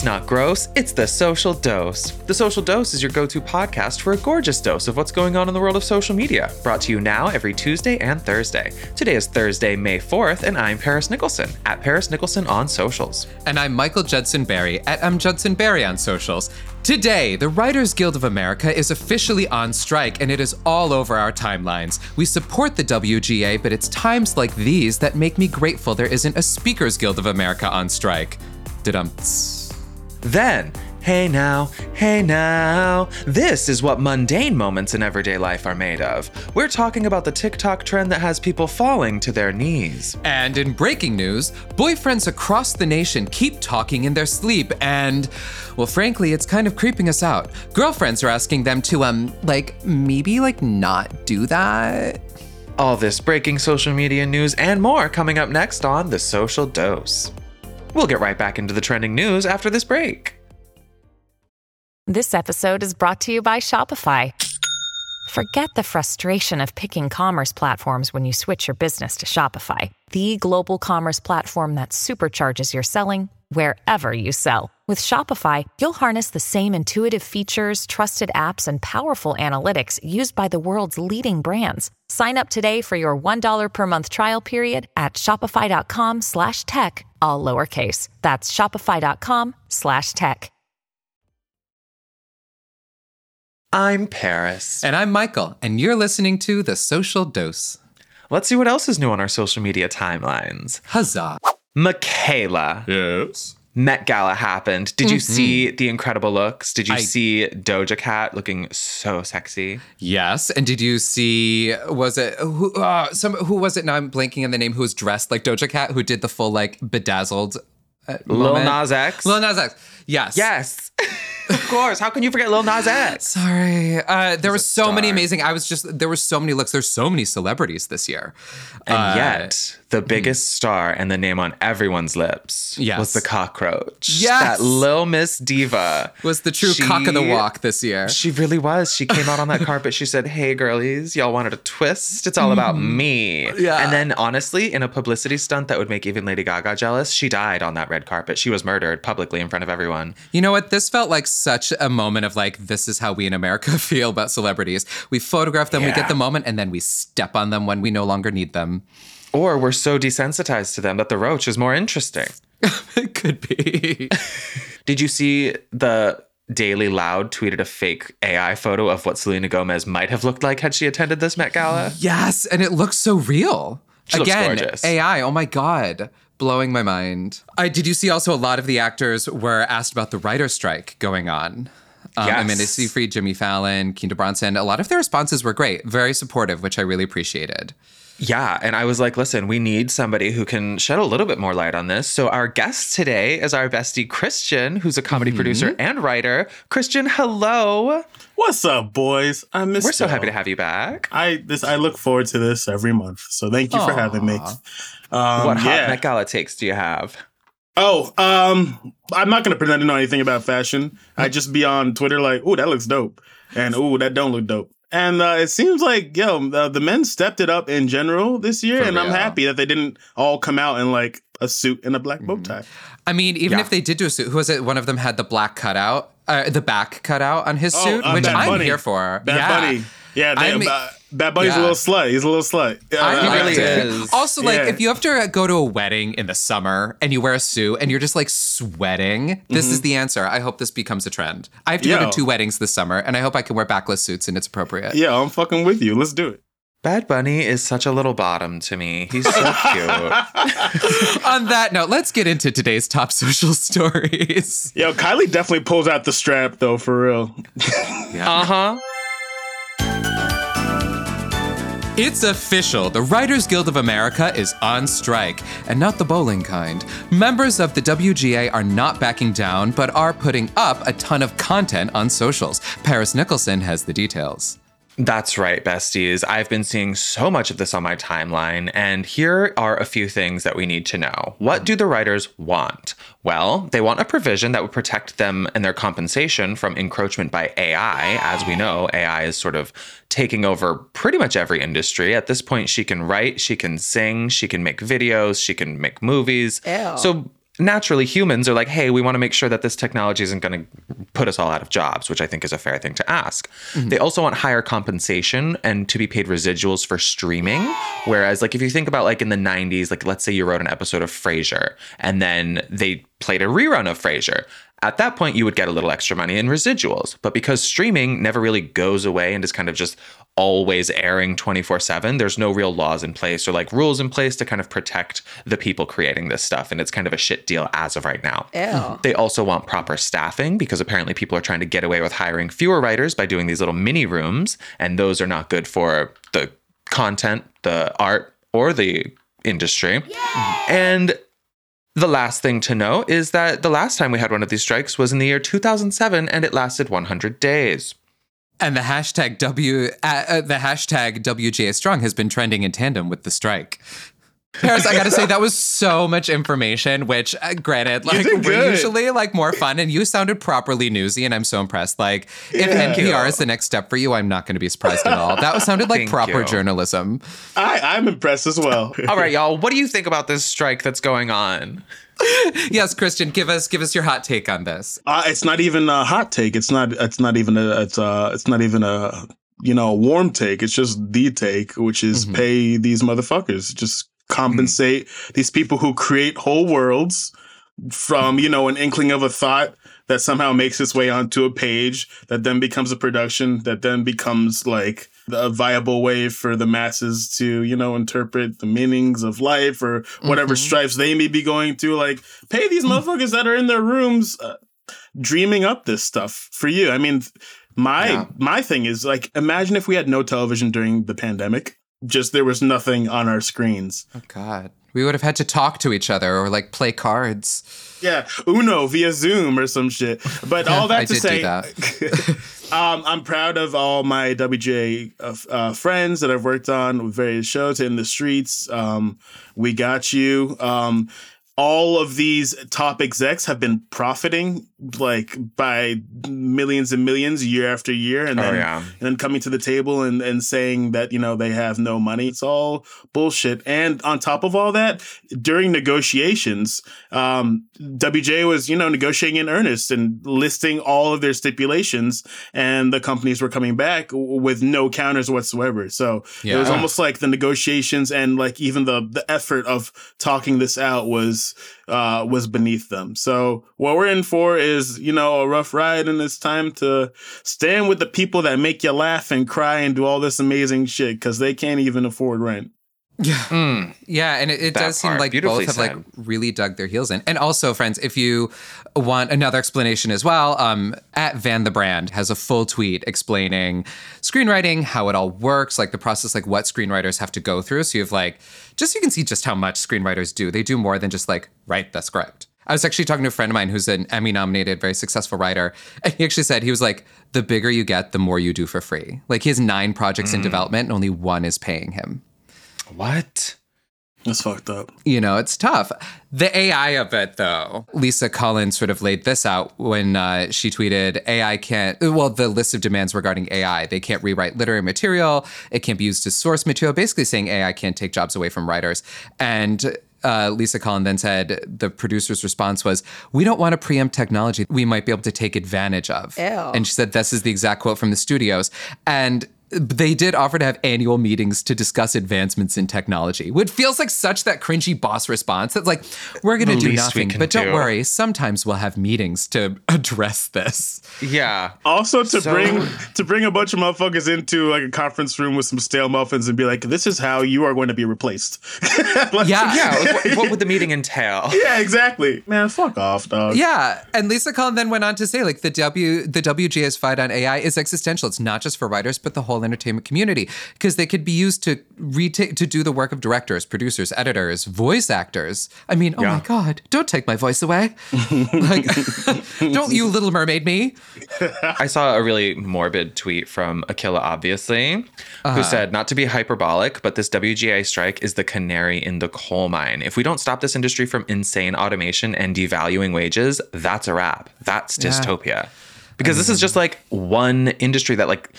It's not gross, it's the social dose. The social dose is your go to podcast for a gorgeous dose of what's going on in the world of social media. Brought to you now every Tuesday and Thursday. Today is Thursday, May 4th, and I'm Paris Nicholson at Paris Nicholson on socials. And I'm Michael Judson Berry at M. Judson Berry on socials. Today, the Writers Guild of America is officially on strike and it is all over our timelines. We support the WGA, but it's times like these that make me grateful there isn't a Speakers Guild of America on strike. Dum. Then, hey now, hey now, this is what mundane moments in everyday life are made of. We're talking about the TikTok trend that has people falling to their knees. And in breaking news, boyfriends across the nation keep talking in their sleep, and, well, frankly, it's kind of creeping us out. Girlfriends are asking them to, um, like, maybe, like, not do that. All this breaking social media news and more coming up next on The Social Dose. We'll get right back into the trending news after this break. This episode is brought to you by Shopify. Forget the frustration of picking commerce platforms when you switch your business to Shopify, the global commerce platform that supercharges your selling wherever you sell. With Shopify, you'll harness the same intuitive features, trusted apps, and powerful analytics used by the world's leading brands. Sign up today for your $1 per month trial period at shopify.com slash tech, all lowercase. That's shopify.com slash tech. I'm Paris. And I'm Michael, and you're listening to The Social Dose. Let's see what else is new on our social media timelines. Huzzah. Michaela. Yes. Met Gala happened. Did you see the incredible looks? Did you see Doja Cat looking so sexy? Yes. And did you see, was it, who, uh, some, who was it? Now I'm blanking on the name who was dressed like Doja Cat, who did the full like bedazzled uh, Lil moment? Nas X? Lil Nas X. Yes. Yes. of course. How can you forget Lil Nas X? Sorry. Uh, there were so many amazing. I was just there were so many looks. There's so many celebrities this year. And Uh, yet, the biggest star and the name on everyone's lips Yes. was the cockroach. Yes. That Lil Miss Diva. was the true cock of the walk this year. She really was. She came out on that carpet. She said, Hey, girlies, y'all wanted a twist? It's all about me. Mm-hmm. Yeah. And then, honestly, in a publicity stunt that would make even Lady Gaga jealous, she died on that red carpet. She was murdered publicly in front of everyone. You know what? This felt like such a moment of like, this is how we in America feel about celebrities. We photograph them, we get the moment, and then we step on them when we no longer need them. Or we're so desensitized to them that the roach is more interesting. it could be. Did you see the Daily Loud tweeted a fake AI photo of what Selena Gomez might have looked like had she attended this Met Gala? yes, and it looks so real. She looks Again, gorgeous. AI. Oh my god, blowing my mind. I did you see also a lot of the actors were asked about the writer's strike going on. Um, Yes. Amanda Seyfried, Jimmy Fallon, Quinta Brunson. A lot of their responses were great, very supportive, which I really appreciated. Yeah, and I was like, listen, we need somebody who can shed a little bit more light on this. So our guest today is our bestie Christian, who's a comedy producer and writer. Christian, hello. What's up, boys? I miss. We're so happy to have you back. I this I look forward to this every month. So thank you for having me. Um, what hot yeah. Met Gala takes do you have? Oh, um, I'm not gonna pretend to know anything about fashion. I just be on Twitter like, "Ooh, that looks dope," and "Ooh, that don't look dope." And uh, it seems like yo, the, the men stepped it up in general this year, For and I'm happy that they didn't all come out in like a suit and a black bow tie. I mean, even Yeah. if they did do a suit, who was it? One of them had the black cutout, uh, the back cutout on his Oh, suit, uh, which Bad I'm Bunny. here for. Bad yeah. Bunny, yeah, they, I mean- uh, Bad Bunny's yeah. a little slut. He's a little slut. I Uh, He really it. is. Also, like Yeah. if you have to go to a wedding in the summer and you wear a suit and you're just like sweating, this is the answer. I hope this becomes a trend. I have to go Mm-hmm. To two weddings this summer, and I hope I can wear backless suits and it's appropriate. Yeah, I'm fucking with you. Let's do it. Bad Bunny is such a little bottom to me. He's so cute. On that note, let's get into today's top social stories. Yo, Kylie definitely pulls out the strap though, for real. Uh huh. It's official. The Writers Guild of America is on strike, and not the bowling kind. Members of the WGA are not backing down, but are putting up a ton of content on socials. Paris Nicholson has the details. That's right, besties. I've been seeing so much of this on my timeline, and here are a few things that we need to know. What do the writers want? Well, they want a provision that would protect them and their compensation from encroachment by AI. As we know, AI is sort of taking over pretty much every industry. At this point, she can write, she can sing, she can make videos, she can make movies. So naturally humans are like, hey, we want to make sure that this technology isn't going to put us all out of jobs, which I think is a fair thing to ask. Mm-hmm. They also want higher compensation and to be paid residuals for streaming. Whereas, like, if you think about like in the 90s, like, let's say you wrote an episode of Frasier and then they played a rerun of Frasier. At that point, you would get a little extra money in residuals. But because streaming never really goes away and is kind of just always airing 24 7, there's no real laws in place or like rules in place to kind of protect the people creating this stuff. And it's kind of a shit deal as of right now. Ew. Mm-hmm. They also want proper staffing because apparently people are trying to get away with hiring fewer writers by doing these little mini rooms. And those are not good for the content, the art, or the industry. And the last thing to know is that the last time we had one of these strikes was in the year 2007 and it lasted 100 days. And the hashtag W, uh, uh, the hashtag WGA Strong has been trending in tandem with the strike. Paris, I gotta say that was so much information. Which, uh, granted, like we're usually like more fun, and you sounded properly newsy, and I'm so impressed. Like, if Yeah. NPR is the next step for you, I'm not going to be surprised at all. That sounded like Thank proper you. journalism. I, I'm impressed as well. All right, y'all, what do you think about this strike that's going on? Yes, Christian, give us give us your hot take on this. Uh, it's not even a hot take. It's not. It's not even a. It's uh It's not even a. You know, a warm take. It's just the take, which is Mhm. pay these motherfuckers. Just compensate these people who create whole worlds from you know an inkling of a thought that somehow makes its way onto a page that then becomes a production that then becomes like a viable way for the masses to you know interpret the meanings of life or whatever Mhm. stripes they may be going through like pay these motherfuckers that are in their rooms uh, dreaming up this stuff for you i mean my Yeah. my thing is like imagine if we had no television during the pandemic just there was nothing on our screens Oh God, we would have had to talk to each other or like play cards. Yeah, Uno via Zoom or some shit. But all that to say, that. um, I'm proud of all my WGA uh, uh, friends that I've worked on with various shows in the streets. Um, we got you. Um, all of these top execs have been profiting like by millions and millions year after year, and Oh, then yeah. and then coming to the table and, and saying that you know they have no money. It's all bullshit. And on top of all that during negotiations um, WGA was you know negotiating in earnest and listing all of their stipulations and the companies were coming back with no counters whatsoever. So it was almost like the negotiations and like even the the effort of talking this out was uh, was beneath them. So what we're in for is, you know, a rough ride, and it's time to stand with the people that make you laugh and cry and do all this amazing shit because they can't even afford rent. Yeah. Mm. Yeah, and it, it That does seem like both have like really dug their heels in. And also, friends, if you want another explanation as well, um, at Van the Brand has a full tweet explaining screenwriting, how it all works, like the process, like what screenwriters have to go through. So you have like just so you can see just how much screenwriters do. They do more than just like write the script. I was actually talking to a friend of mine who's an Emmy nominated, very successful writer. And he actually said, he was like, the bigger you get, the more you do for free. Like he has nine projects Mm. in development and only one is paying him. What? That's fucked up. you know, it's tough. The AI of it, though, Lisa Collins sort of laid this out when uh, she tweeted AI can't, well, the list of demands regarding AI. They can't rewrite literary material, it can't be used as source material, basically saying AI can't take jobs away from writers. And uh, Lisa Collins then said the producer's response was, We don't want to preempt technology we might be able to take advantage of. Ew. And she said, This is the exact quote from the studios. And they did offer to have annual meetings to discuss advancements in technology, which feels like such that cringy boss response. That's like, we're going to do nothing, but don't do. worry, sometimes we'll have meetings to address this. Yeah. Also, to So- bring to bring a bunch of motherfuckers into like a conference room with some stale muffins and be like, "This is how you are going to be replaced." Like- Yeah. Yeah. what, what would the meeting entail? yeah, exactly. Man, fuck off, dog. Yeah, and Lisa Collin then went on to say, like the W, the WGS fight on AI is existential. It's not just for writers, but the whole entertainment community, because they could be used to retake to do the work of directors, producers, editors, voice actors. I mean, oh Yeah. my God, don't take my voice away! like, don't you, Little Mermaid, me? I saw a really morbid tweet from Akila, obviously, who uh-huh. said, not to be hyperbolic, but this WGA strike is the canary in the coal mine. If we don't stop this industry from insane automation and devaluing wages, that's a wrap. That's dystopia. Because this is just like one industry that, like,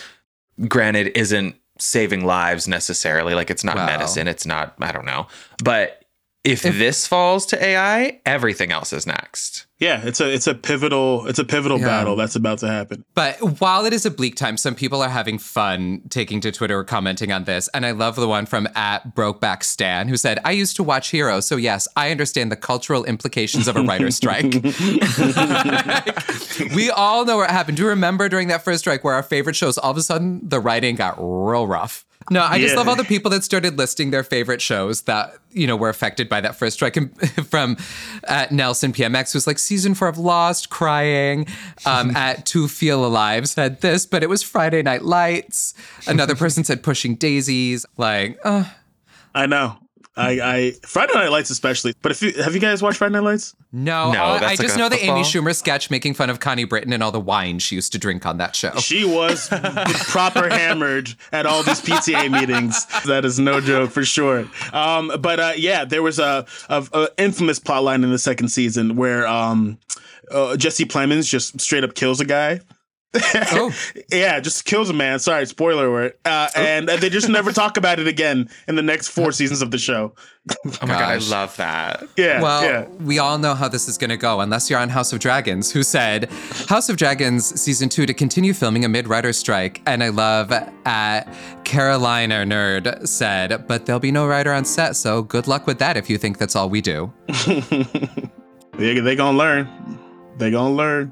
granted, isn't saving lives necessarily. Like, it's not Wow. medicine, it's not, I don't know. But If, this falls to AI, everything else is next. Yeah, it's a it's a pivotal it's a pivotal Yeah. battle that's about to happen. But while it is a bleak time, some people are having fun taking to Twitter or commenting on this. And I love the one from at Brokeback Stan who said, I used to watch Heroes, so yes, I understand the cultural implications of a writer's strike. we all know what happened. Do you remember during that first strike where our favorite shows, all of a sudden the writing got real rough? No, I just Yeah. love all the people that started listing their favorite shows that, you know, were affected by that first strike. From at Nelson PMX, who's like season four of Lost, crying. Um, at To Feel Alive said this, but it was Friday Night Lights. Another person said Pushing Daisies. Like, uh, I know. I, I Friday Night Lights especially. But if you have you guys watched Friday Night Lights? no, No, I- I just know the Amy. Schumer sketch making fun of Connie Britton and all the wine she used to drink on that show. She was proper hammered at all these PTA meetings. That is no joke for sure. Um, but uh, yeah, there was a, a, a infamous plotline in the second season where um, uh, Jesse Plemons just straight up kills a guy. Oh. Yeah, just kills a man. Sorry, spoiler alert. Uh, and uh, they just never talk about it again in the next four seasons of the show. Oh my god, I love that. Yeah, Well, yeah. we all know how this is going to go, unless you're on House of Dragons, who said House of Dragons season two to continue filming amid writer's strike. And I love at Carolina Nerd said, but there'll be no writer on set, so good luck with that if you think that's all we do. They they gonna learn. They gonna learn.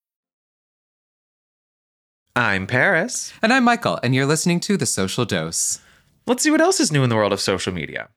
I'm Paris. And I'm Michael, and you're listening to The Social Dose. Let's see what else is new in the world of social media.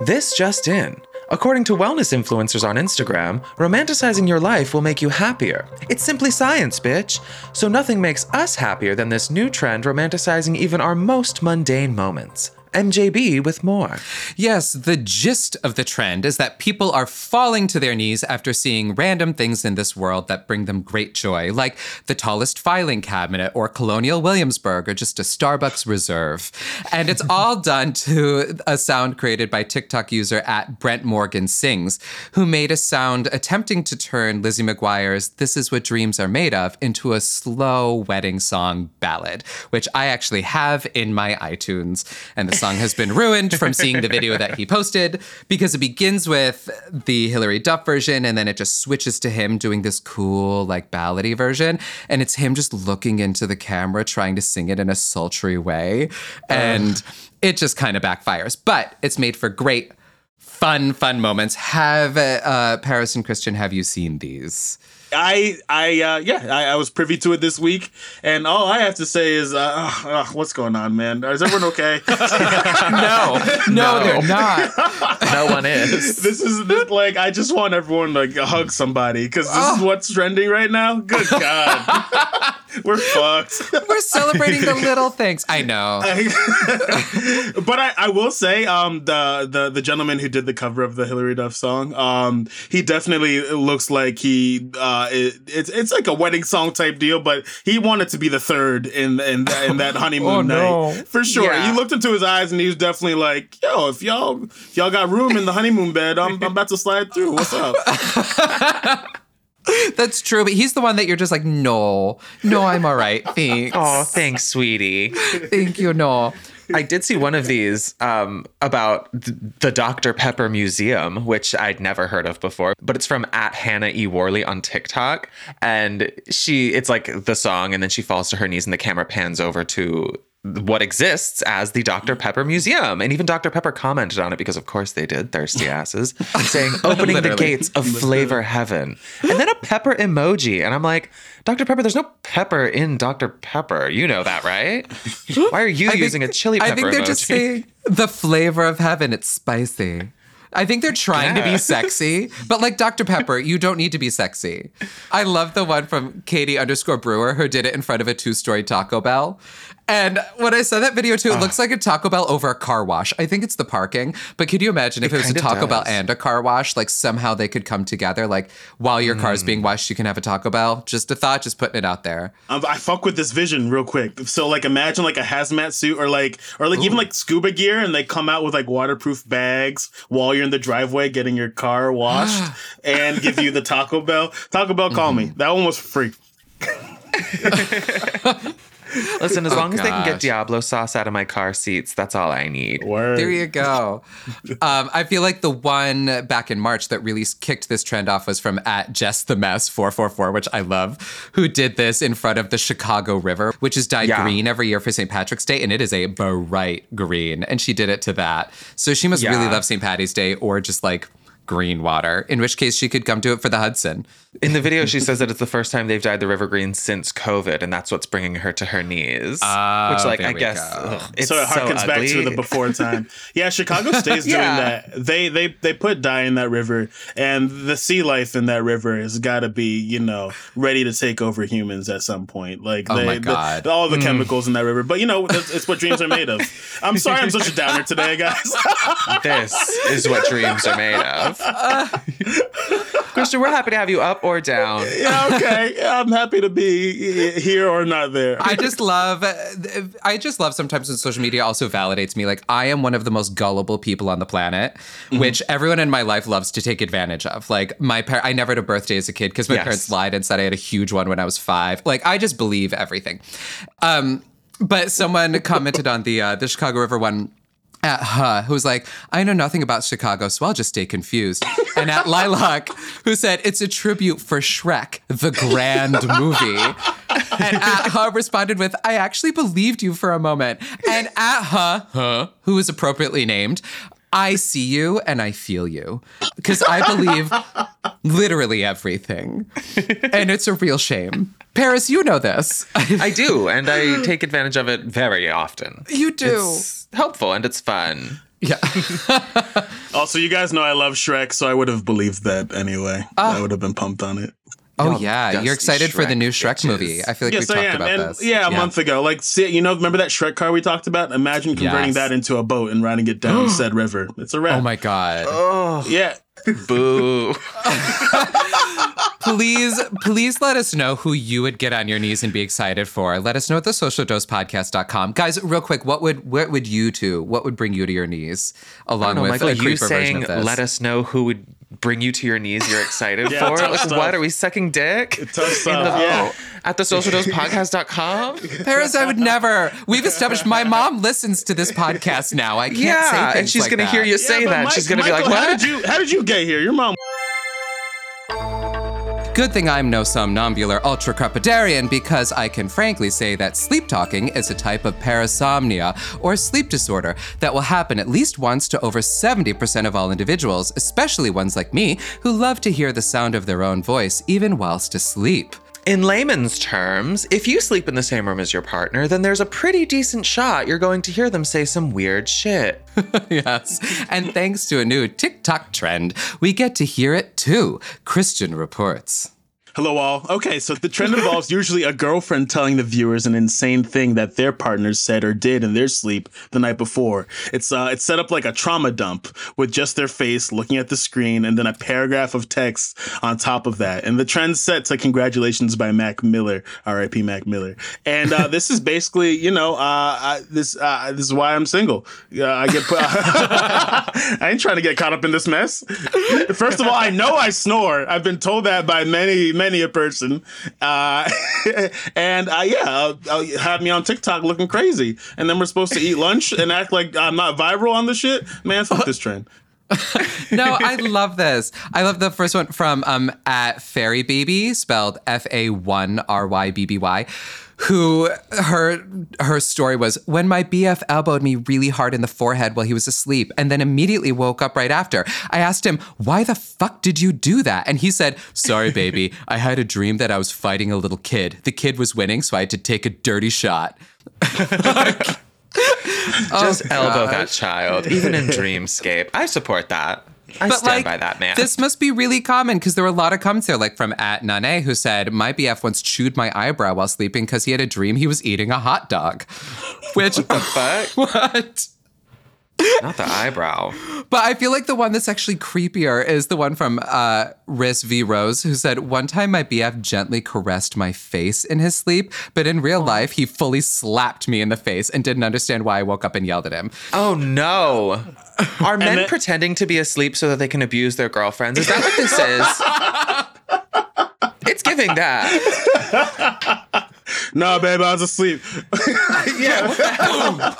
This just in. According to wellness influencers on Instagram, romanticizing your life will make you happier. It's simply science, bitch. So nothing makes us happier than this new trend romanticizing even our most mundane moments. MJB with more. Yes, the gist of the trend is that people are falling to their knees after seeing random things in this world that bring them great joy, like the tallest filing cabinet or Colonial Williamsburg or just a Starbucks reserve. And it's all done to a sound created by TikTok user at Brent Morgan Sings, who made a sound attempting to turn Lizzie McGuire's This Is What Dreams Are Made Of into a slow wedding song ballad, which I actually have in my iTunes. And the song has been ruined from seeing the video that he posted because it begins with the Hilary Duff version and then it just switches to him doing this cool, like ballady version. And it's him just looking into the camera, trying to sing it in a sultry way. And it just kind of backfires. But it's made for great, fun, fun moments. Have uh, Paris and Christian, have you seen these? I I uh, yeah I, I was privy to it this week, and all I have to say is, uh, ugh, ugh, what's going on, man? Is everyone okay? No, no, they're not. No one is. this is this, like I just want everyone to like, hug somebody because this is what's trending right now. Good God, we're fucked. We're celebrating the little things. I know. but I, I will say, um, the, the the gentleman who did the cover of the Hilary Duff song, um, he definitely looks like he, uh, Uh, it, it's it's like a wedding song type deal, but he wanted to be the third in in, in that honeymoon Oh, no. night for sure. Yeah. You looked into his eyes and he was definitely like, "Yo, if y'all if y'all got room in the honeymoon bed, I'm I'm about to slide through. What's up?" That's true, but he's the one that you're just like, no, no, I'm all right. Thanks. Oh, thanks, sweetie. Thank you, no. I did see one of these um, about the Dr. Pepper Museum, which I'd never heard of before, but it's from at Hannah E. Worley on TikTok. And she, it's like the song, and then she falls to her knees, and the camera pans over to what exists as the Dr. Pepper Museum. And even Dr. Pepper commented on it because, of course, they did, thirsty asses, saying, opening the gates of flavor heaven. And then a pepper emoji. And I'm like, Dr. Pepper, there's no pepper in Dr. Pepper. You know that, right? Why are you I think- using a chili pepper I think they're emoji? just saying the flavor of heaven. It's spicy. I think they're trying to be sexy, but like Dr. Pepper, you don't need to be sexy. I love the one from Katie underscore Brewer who did it in front of a two story Taco Bell. And when I saw that video too, it looks like a Taco Bell over a car wash. I think it's the parking, but could you imagine if it, was a kind of Taco Bell and a car wash? Like somehow they could come together. Like while your car is being washed, you can have a Taco Bell. Just a thought, just putting it out there. Um, I fuck with this vision real quick. So like imagine like a hazmat suit or like or like even like scuba gear and they come out with like waterproof bags while you're in the driveway getting your car washed and give you the Taco Bell. Taco Bell call me. Mm-hmm. That one was free. Listen, as long as they can get Diablo sauce out of my car seats, that's all I need. Word. There you go. Um, I feel like the one back in March that really kicked this trend off was from at Jess the Mess 444, which I love, who did this in front of the Chicago River, which is dyed Yeah. green every year for St. Patrick's Day, and it is a bright green. And she did it to that. So she must really love St. Patty's Day or just like green water, in which case she could come to it for the Hudson. In the video, she says that it's the first time they've dyed the river green since COVID, and that's what's bringing her to her knees. Oh, which, like, I guess ugh, it's so so, it harkens back ugly. to the before time. Yeah, Chicago stays doing that. They they they put dye in that river, and the sea life in that river has got to be you know ready to take over humans at some point. Like Oh they, my the- God. all the mm. chemicals in that river. But you know, it's, it's what dreams are made of. I'm sorry, I'm such a downer today, guys. this is what dreams are made of. Christian, we're happy to have you up or down. yeah, okay. Yeah, I'm happy to be here or not there. I just love I just love sometimes when social media also validates me like I am one of the most gullible people on the planet Mm-hmm. which everyone in my life loves to take advantage of like my par- I never had a birthday as a kid because my Yes. parents lied and said I had a huge one when I was 5 like I just believe everything um but someone commented on the uh, the Chicago River one at Huh, who was like, I know nothing about Chicago, so I'll just stay confused. And at Lilac, who said, it's a tribute for Shrek, the grand movie. And at Huh responded with, I actually believed you for a moment. And at Huh, huh, was appropriately named, I see you and I feel you. Because I believe literally everything. And it's a real shame. Paris, you know this. I do, and I take advantage of it very often. you do. It's helpful and it's fun. yeah. also, you guys know I love Shrek, so I would have believed that anyway. Ah. I would have been pumped on it. Oh Y'all yeah, you're excited for the new Shrek bitches. movie. I feel like yes, we talked am. about and this. yeah, a month ago. Like, see, you know, remember that Shrek car we talked about? Imagine converting Yes. that into a boat and riding it down said river. It's a wrap. Oh my god. Oh Yeah. Boo. please, please let us know who you would get on your knees and be excited for. Let us know at the socialdosepodcast.com. Guys, real quick, what would what would you two, what would bring you to your knees along No, with Michael, a you creeper version saying of this? let us know who would bring you to your knees you're excited Yeah, for? tough Like, stuff. what? Are we sucking dick? Tough stuff. Yeah. At the socialdosepodcast.com? Paris, I would never. We've established my mom listens to this podcast now. I can't say Yeah, and she's like gonna that. hear you say Yeah, but that. Mike- she's gonna be Michael, like, How "What?" did you How did you get here? Your mom. Good thing I'm no somnambular ultra crepidarian because I can frankly say that sleep talking is a type of parasomnia or sleep disorder that will happen at least once to over 70% of all individuals, especially ones like me who love to hear the sound of their own voice even whilst asleep. In layman's terms, if you sleep in the same room as your partner, then there's a pretty decent shot you're going to hear them say some weird shit. yes. And thanks to a new TikTok trend, we get to hear it too. Christian reports. Hello, all. Okay, so the trend involves usually a girlfriend telling the viewers an insane thing that their partners said or did in their sleep the night before. It's uh, it's set up like a trauma dump with just their face looking at the screen and then a paragraph of text on top of that. And the trend's set to "Congratulations" by Mac Miller, R.I.P. Mac Miller. And uh, this is basically, you know, uh, I, this uh, this is why I'm single. Uh, I get put. I ain't trying to get caught up in this mess. First of all, I know I snore. I've been told that by many, many a person. Uh, and uh, yeah, uh, uh, have me on TikTok looking crazy. And then we're supposed to eat lunch and act like I'm not viral on the shit. Man, fuck this trend. no, I love this. I love the first one from um at Fairy Baby, spelled F A one R Y B B Y, who her her story was when my BF elbowed me really hard in the forehead while he was asleep and then immediately woke up right after. I asked him, "Why the fuck did you do that?" And he said, "Sorry, baby. I had a dream that I was fighting a little kid. The kid was winning, so I had to take a dirty shot." Oh, Just elbow that child, even in dreamscape. I support that. I stand by that, man. This must be really common because there were a lot of comments there, like from at Nane, who said, My BF once chewed my eyebrow while sleeping because he had a dream he was eating a hot dog. Which, the fuck? what? Not the eyebrow. But I feel like the one that's actually creepier is the one from uh, Riz V. Rose, who said, One time my BF gently caressed my face in his sleep, but in real life, he fully slapped me in the face and didn't understand why I woke up and yelled at him. Oh no. Are men then- pretending to be asleep so that they can abuse their girlfriends? Is that what this is? it's giving that. Nah, babe, I was asleep. yeah.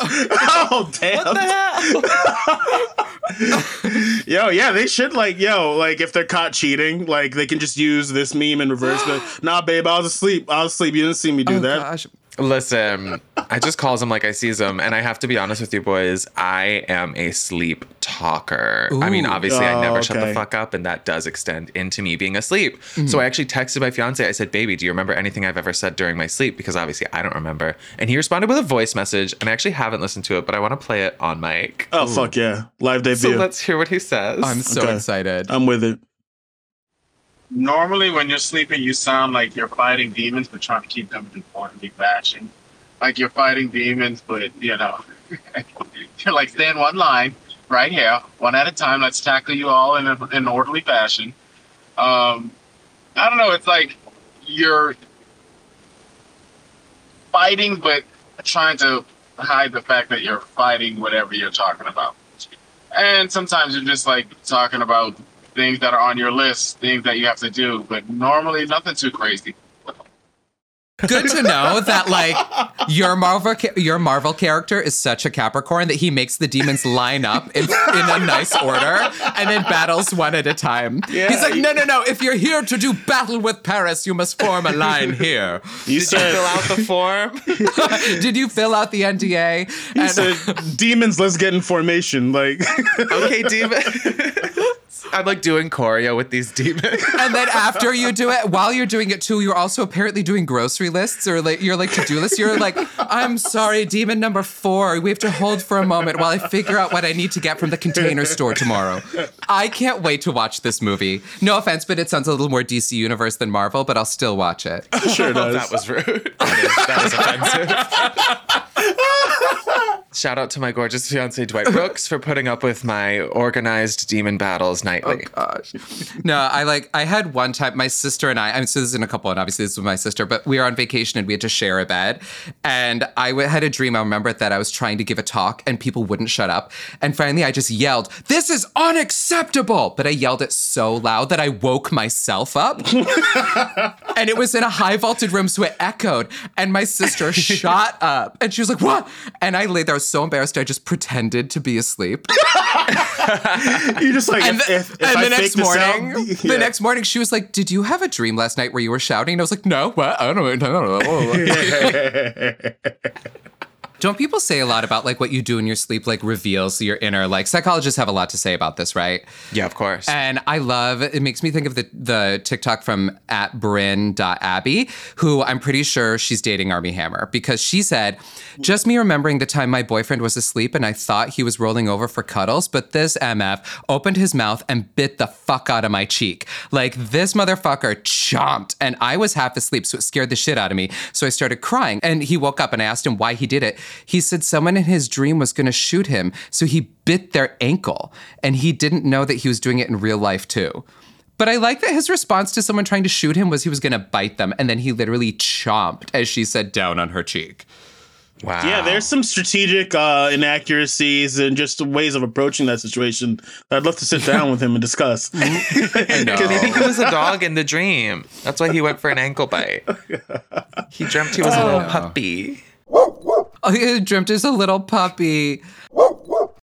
oh damn. What the hell? Yo, yeah, they should like, yo, like if they're caught cheating, like they can just use this meme in reverse. But nah, babe, I was asleep. I was asleep. You didn't see me do Oh, that. gosh. Listen, I just calls him like I sees him, and I have to be honest with you boys. I am a sleep talker. I mean, Ooh. obviously, I Oh, never shut the fuck up, and that does extend into me being asleep. Mm-hmm. So I actually texted my fiance. I said, "Baby, do you remember anything I've ever said during my sleep?" Because obviously, I don't remember. And he responded with a voice message, and I actually haven't listened to it, but I want to play it on mic. Oh fuck yeah, live debut. So let's hear what he says. I'm so Okay. excited. I'm with it. Normally when you're sleeping you sound like you're fighting demons but trying to keep them in orderly fashion like you're fighting demons but you know you're like stay in one line right here one at a time let's tackle you all in, an orderly fashion. Um i don't know it's like you're fighting but trying to hide the fact that you're fighting whatever you're talking about. And sometimes you're just like talking about things that are on your list, things that you have to do, but normally nothing too crazy. Good to know that like your Marvel your Marvel character is such a Capricorn that he makes the demons line up in, in a nice order and then battles one at a time. He's like, no, no, no. If you're here to do battle with Paris, you must form a line here. You Did you fill out the form? Did you fill out the NDA? you And- said demons. Let's get in formation. Like okay, demon. I'm like doing choreo with these demons. And then after you do it, while you're doing it too, you're also apparently doing grocery lists or like you're like to-do lists. You're like, I'm sorry, demon number four. We have to hold for a moment while I figure out what I need to get from the container store tomorrow. I can't wait to watch this movie. No offense, but it sounds a little more DC universe than Marvel, but I'll still watch it. sure does. that was rude. That is, that is offensive. Shout out to my gorgeous fiance Dwight Brooks for putting up with my organized demon battles nightly. Oh gosh. No, I like I had one time my sister and I, I mean, so this is in a couple, and obviously this was my sister, but we were on vacation and we had to share a bed. And I had a dream, I remember that I was trying to give a talk and people wouldn't shut up. And finally I just yelled, This is unacceptable! But I yelled it so loud that I woke myself up. and it was in a high vaulted room, so it echoed. And my sister shot up and she was like, What? And I lay there, so embarrassed, I just pretended to be asleep. You're just like And, the, if, if and I the next morning, out, the yeah. next morning, she was like, "Did you have a dream last night where you were shouting?" And I was like, "No, what? I don't know. I don't know." Don't people say a lot about like what you do in your sleep, like reveals your inner? Like psychologists have a lot to say about this, right? Yeah, of course. And I love it makes me think of the the TikTok from at Bryn.Abby, who I'm pretty sure she's dating Armie Hammer because she said, just me remembering the time my boyfriend was asleep and I thought he was rolling over for cuddles, but this MF opened his mouth and bit the fuck out of my cheek. Like this motherfucker chomped and I was half asleep, so it scared the shit out of me. So I started crying and he woke up and I asked him why he did it. He said someone in his dream was gonna shoot him, so he bit their ankle and he didn't know that he was doing it in real life too. But I like that his response to someone trying to shoot him was he was going to bite them and then he literally chomped as she said down on her cheek. wow. Yeah, there's some strategic uh, inaccuracies and just ways of approaching that situation. I'd love to sit down with him and discuss. Because maybe he was a dog in the dream. That's why he went for an ankle bite. He dreamt he was a little puppy. Oh, he dreamt as a little puppy.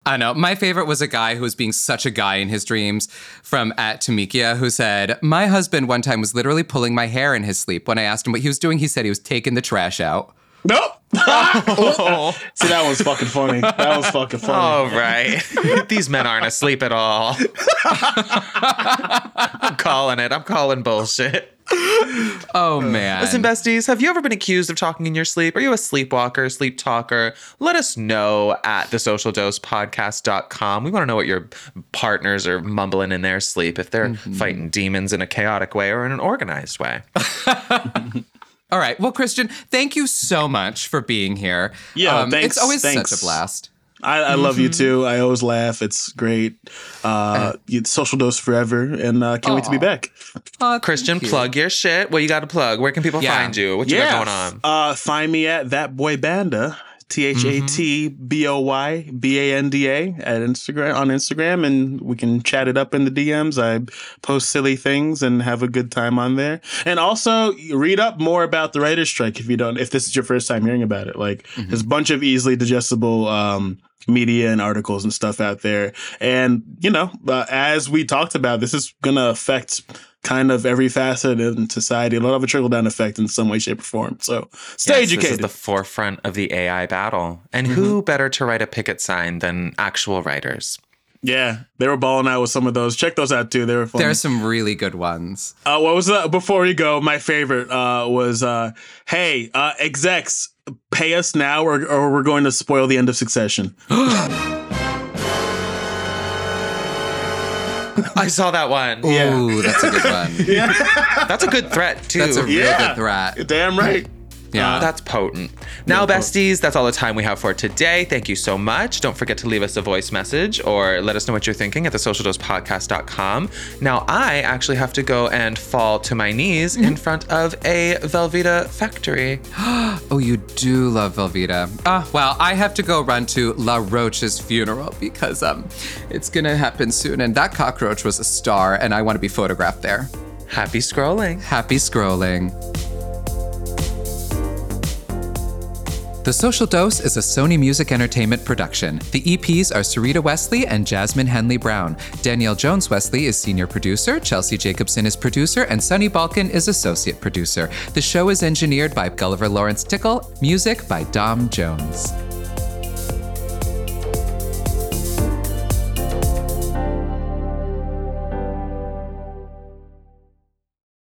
I know. My favorite was a guy who was being such a guy in his dreams from at Tamikia who said, My husband one time was literally pulling my hair in his sleep. When I asked him what he was doing, he said he was taking the trash out. Nope. See, that was fucking funny. That was fucking funny. All right. These men aren't asleep at all. I'm calling it. I'm calling bullshit. Oh, man. Listen, besties, have you ever been accused of talking in your sleep? Are you a sleepwalker, sleep talker? Let us know at thesocialdosepodcast.com. We want to know what your partners are mumbling in their sleep, if they're fighting demons in a chaotic way or in an organized way. All right. Well, Christian, thank you so much for being here. Yeah, Um, thanks- It's always thanks. such a blast. I, I love you Mm-hmm. too. I always laugh. It's great. Uh, you- social dose forever, and uh, can't wait to be back. Christian, plug your shit. What you got to plug? Where can people Yeah. find you? What you got going on? Uh, find me at that boy banda. T H A T B O Y B A N D A at Instagram on Instagram, and we can chat it up in the DMs. I post silly things and have a good time on there. And also read up more about the writer's strike if you don't. If this is your first time hearing about it, like there's a bunch of easily digestible um, media and articles and stuff out there. And you know, uh, as we talked about, this is gonna affect kind of every facet in society. A lot of a trickle down effect in some way, shape, or form. So stay Yes, This is educated. the forefront of the AI battle. And who better to write a picket sign than actual writers? Yeah, they were balling out with some of those. Check those out too. They were fun. There are some really good ones. uh, what was that? Before we go, my favorite uh, was, uh, "Hey, uh, execs, pay us now, or, or we're going to spoil the end of Succession." I saw that one. Ooh, that's a good one. Yeah. That's a good threat, too. That's a real Yeah. good threat. Damn right. Yeah. That's potent. Now, besties, that's all the time we have for today. Thank you so much. Don't forget to leave us a voice message or let us know what you're thinking at thesocialdosepodcast.com. Now, I actually have to go and fall to my knees in front of a Velveeta factory. Oh, you do love Velveeta. Ah, well, I have to go run to La Roche's funeral because um, it's gonna happen soon, and that cockroach was a star, and I want to be photographed there. Happy scrolling. Happy scrolling. The Social Dose is a Sony Music Entertainment production. The EPs are Sarita Wesley and Jasmine Henley Brown. Danielle Jones Wesley is senior producer, Chelsea Jacobson is producer, and Sunny Balkin is associate producer. The show is engineered by Gulliver Lawrence Tickle, music by Dom Jones.